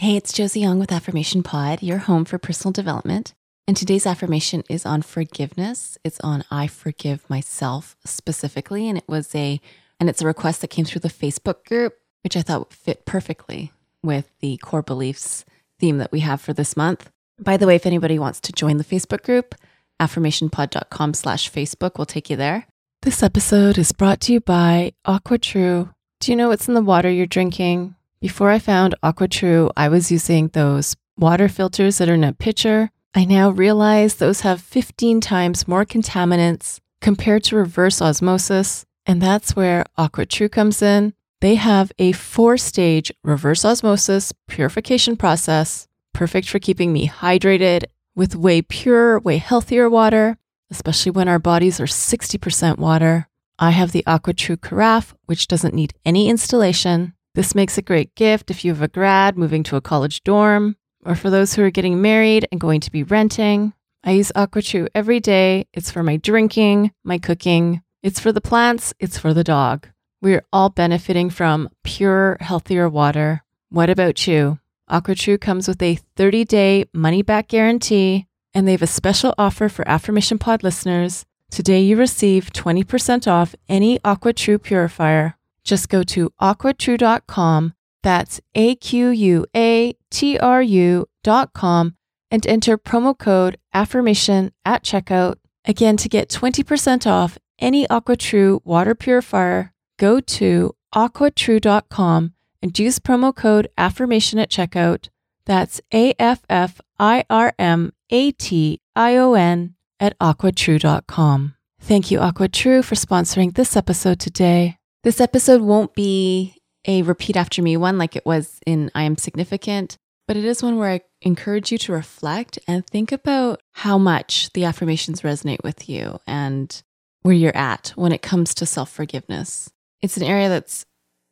Hey, it's Josie Young with Affirmation Pod, your home for personal development. And today's affirmation is on forgiveness. It's on I forgive myself specifically. And it was a, and it's a request that came through the Facebook group, which I thought fit perfectly with the core beliefs theme that we have for this month. By the way, if anybody wants to join the Facebook group, affirmationpod.com slash Facebook will take you there. This episode is brought to you by AquaTrue. Do you know what's in the water you're drinking? Before I found AquaTrue, I was using those water filters that are in a pitcher. I now realize those have 15 times more contaminants compared to reverse osmosis. And that's where AquaTrue comes in. They have a four stage reverse osmosis purification process, perfect for keeping me hydrated with way pure, way healthier water, especially when our bodies are 60% water. I have the AquaTrue Carafe, which doesn't need any installation. This makes a great gift if you have a grad moving to a college dorm, or for those who are getting married and going to be renting. I use AquaTrue every day. It's for my drinking, my cooking, it's for the plants, it's for the dog. We're all benefiting from pure, healthier water. What about you? AquaTrue comes with a 30 day money back guarantee, and they have a special offer for Affirmation Pod listeners. Today, you receive 20% off any AquaTrue purifier. Just go to aquatrue.com, that's A Q U A T R U.com, and enter promo code AFFIRMATION at checkout. Again, to get 20% off any AquaTrue water purifier, go to aquatrue.com and use promo code AFFIRMATION at checkout. That's A F F I R M A T I O N at aquatrue.com. Thank you, AquaTrue, for sponsoring this episode today. This episode won't be a repeat after me one like it was in I Am Significant, but it is one where I encourage you to reflect and think about how much the affirmations resonate with you and where you're at when it comes to self forgiveness. It's an area that's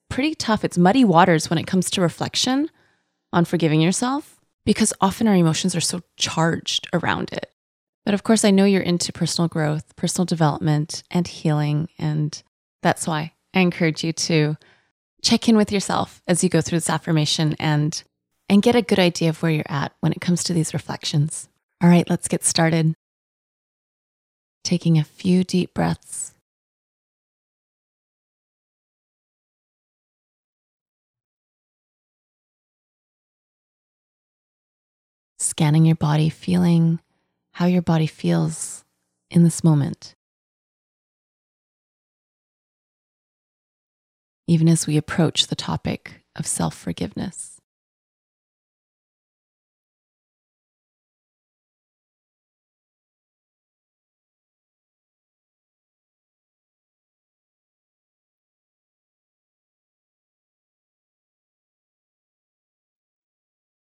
pretty tough. It's muddy waters when it comes to reflection on forgiving yourself because often our emotions are so charged around it. But of course, I know you're into personal growth, personal development, and healing. And that's why I encourage you to check in with yourself as you go through this affirmation and and get a good idea of where you're at when it comes to these reflections. All right, let's get started. Taking a few deep breaths. Scanning your body, feeling how your body feels in this moment. Even as we approach the topic of self forgiveness.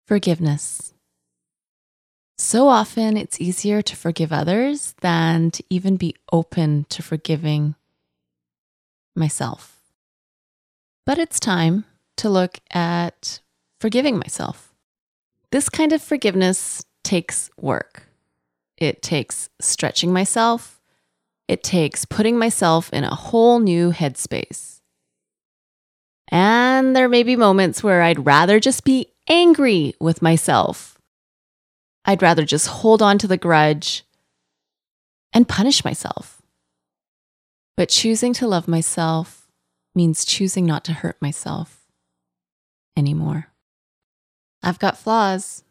Forgiveness. So often it's easier to forgive others than to even be open to forgiving myself. But it's time to look at forgiving myself. This kind of forgiveness takes work. It takes stretching myself. It takes putting myself in a whole new headspace. And there may be moments where I'd rather just be angry with myself. I'd rather just hold on to the grudge and punish myself. But choosing to love myself means choosing not to hurt myself anymore. I've got flaws,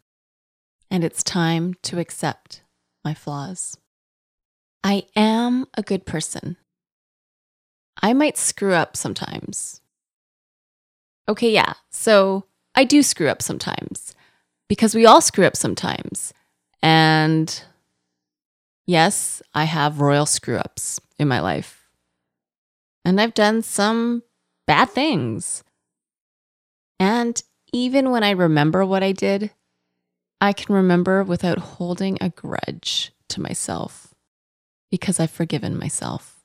and it's time to accept my flaws. I am a good person. I might screw up sometimes. Okay, yeah, so I do screw up sometimes because we all screw up sometimes. And yes, I have royal screw ups in my life and I've done some bad things. And even when I remember what I did, I can remember without holding a grudge to myself because I've forgiven myself.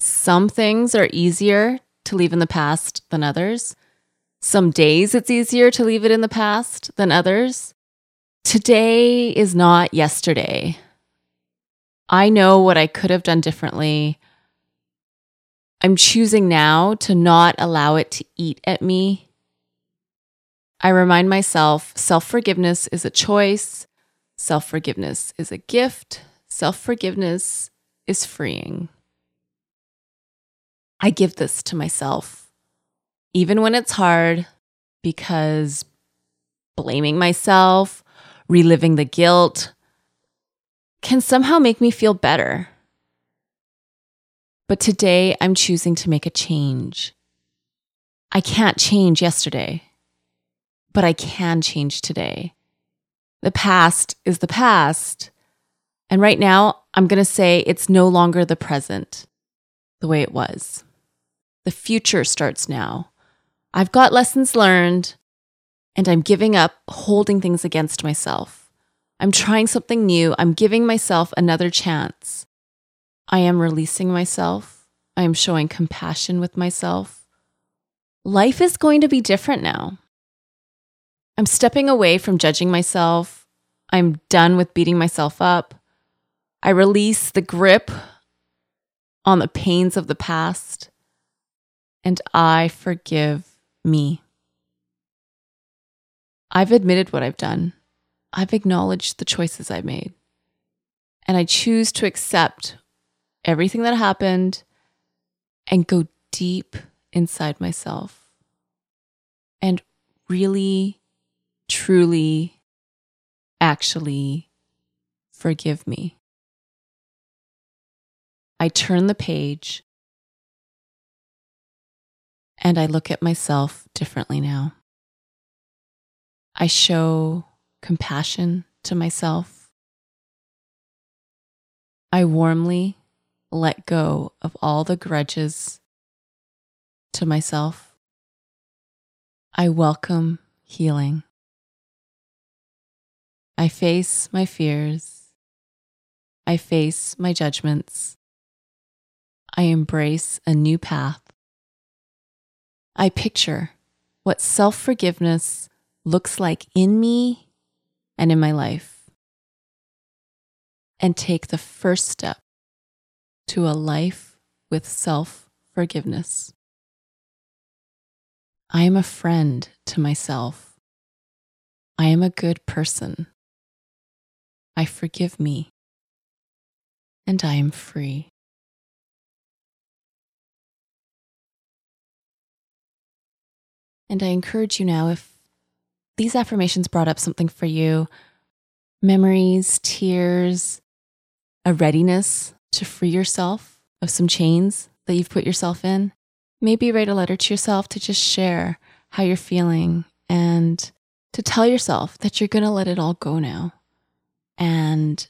Some things are easier to leave in the past than others. Some days it's easier to leave it in the past than others. Today is not yesterday. I know what I could have done differently. I'm choosing now to not allow it to eat at me I remind myself self forgiveness is a choice, self forgiveness is a gift, self forgiveness is freeing. I give this to myself, even when it's hard, because blaming myself, reliving the guilt, can somehow make me feel better. But today I'm choosing to make a change. I can't change yesterday, but I can change today. The past is the past. And right now, I'm going to say it's no longer the present the way it was. The future starts now. I've got lessons learned, and I'm giving up holding things against myself. I'm trying something new. I'm giving myself another chance. I am releasing myself. I am showing compassion with myself. Life is going to be different now. I'm stepping away from judging myself. I'm done with beating myself up. I release the grip on the pains of the past, and I forgive me. I've admitted what I've done. I've acknowledged the choices I've made. And I choose to accept everything that happened and go deep inside myself and really, truly, actually forgive me. I turn the page and I look at myself differently now. I show compassion to myself. I warmly let go of all the grudges to myself. I welcome healing. I face my fears. I face my judgments. I embrace a new path. I picture what self forgiveness looks like in me and in my life, and take the first step to a life with self forgiveness. I am a friend to myself. I am a good person. I forgive me, and I am free. And I encourage you now if these affirmations brought up something for you memories, tears, a readiness to free yourself of some chains that you've put yourself in. Maybe write a letter to yourself to just share how you're feeling and to tell yourself that you're going to let it all go now and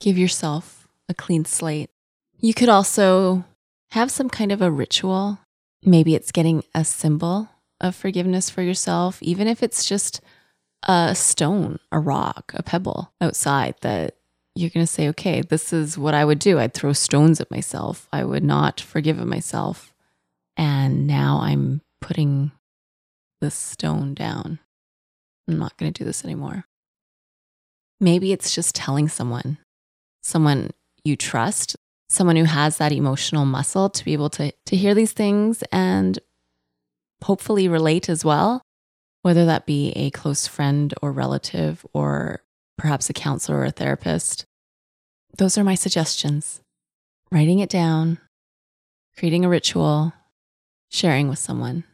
give yourself a clean slate. You could also have some kind of a ritual. Maybe it's getting a symbol of forgiveness for yourself, even if it's just a stone, a rock, a pebble outside that you're going to say, okay, this is what I would do. I'd throw stones at myself. I would not forgive myself. And now I'm putting this stone down. I'm not going to do this anymore. Maybe it's just telling someone, someone you trust, someone who has that emotional muscle to be able to, to hear these things and hopefully relate as well, whether that be a close friend or relative or perhaps a counselor or a therapist. Those are my suggestions. Writing it down, creating a ritual, sharing with someone.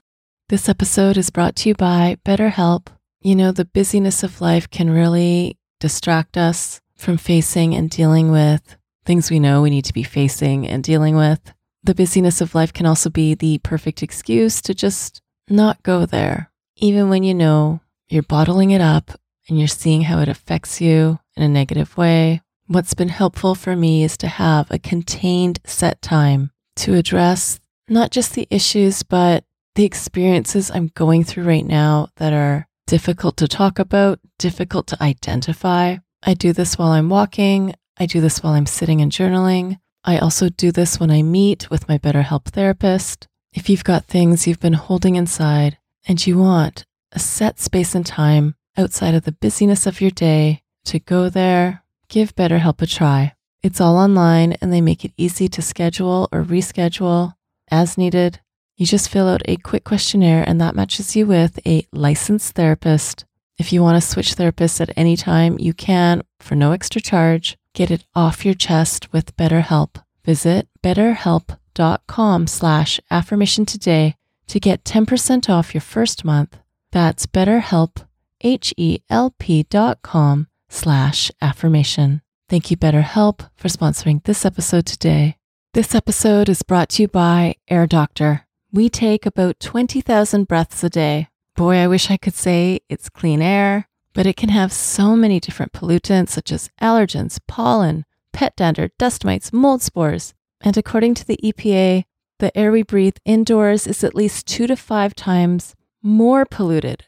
This episode is brought to you by BetterHelp. You know, the busyness of life can really distract us from facing and dealing with things we know we need to be facing and dealing with the busyness of life can also be the perfect excuse to just not go there, even when you know you're bottling it up and you're seeing how it affects you in a negative way. What's been helpful for me is to have a contained set time to address not just the issues, but the experiences I'm going through right now that are difficult to talk about, difficult to identify. I do this while I'm walking. I do this while I'm sitting and journaling. I also do this when I meet with my BetterHelp therapist. If you've got things you've been holding inside and you want a set space and time outside of the busyness of your day to go there, give BetterHelp a try. It's all online and they make it easy to schedule or reschedule as needed. You just fill out a quick questionnaire, and that matches you with a licensed therapist. If you want to switch therapists at any time, you can for no extra charge. Get it off your chest with BetterHelp. Visit betterhelp.com slash affirmation today to get 10% off your first month. That's betterhelp, H-E-L-P dot com slash affirmation. Thank you, BetterHelp, for sponsoring this episode today. This episode is brought to you by Air Doctor. We take about 20,000 breaths a day. Boy, I wish I could say it's clean air, but it can have so many different pollutants such as allergens, pollen, pet dander, dust mites, mold spores. And according to the EPA, the air we breathe indoors is at least two to five times more polluted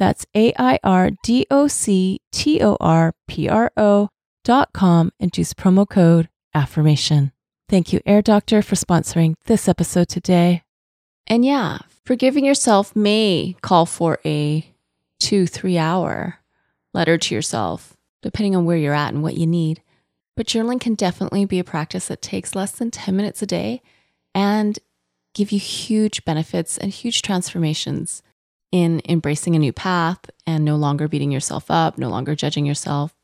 That's A I R D O C T O R P R O.com and use promo code affirmation. Thank you, Air Doctor, for sponsoring this episode today. And yeah, Forgiving yourself may call for a two, three hour letter to yourself, depending on where you're at and what you need. But journaling can definitely be a practice that takes less than 10 minutes a day and give you huge benefits and huge transformations in embracing a new path and no longer beating yourself up, no longer judging yourself.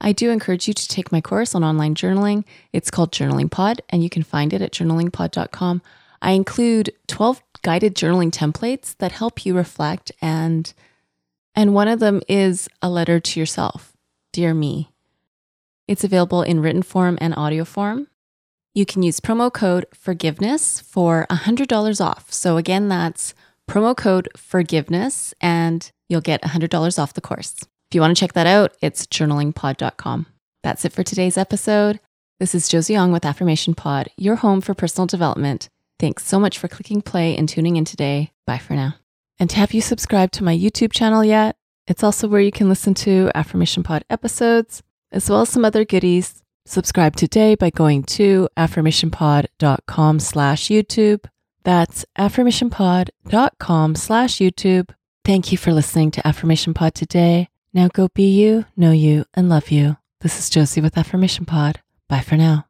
I do encourage you to take my course on online journaling. It's called Journaling Pod, and you can find it at journalingpod.com. I include 12 guided journaling templates that help you reflect and and one of them is a letter to yourself. Dear me. It's available in written form and audio form. You can use promo code forgiveness for $100 off. So again, that's promo code forgiveness and you'll get $100 off the course. If you want to check that out, it's journalingpod.com. That's it for today's episode. This is Josie Young with Affirmation Pod, your home for personal development. Thanks so much for clicking play and tuning in today. Bye for now. And have you subscribed to my YouTube channel yet? It's also where you can listen to Affirmation Pod episodes, as well as some other goodies. Subscribe today by going to affirmationpod.com slash YouTube. That's affirmationpod.com slash YouTube. Thank you for listening to Affirmation Pod today. Now go be you, know you, and love you. This is Josie with Affirmation Pod. Bye for now.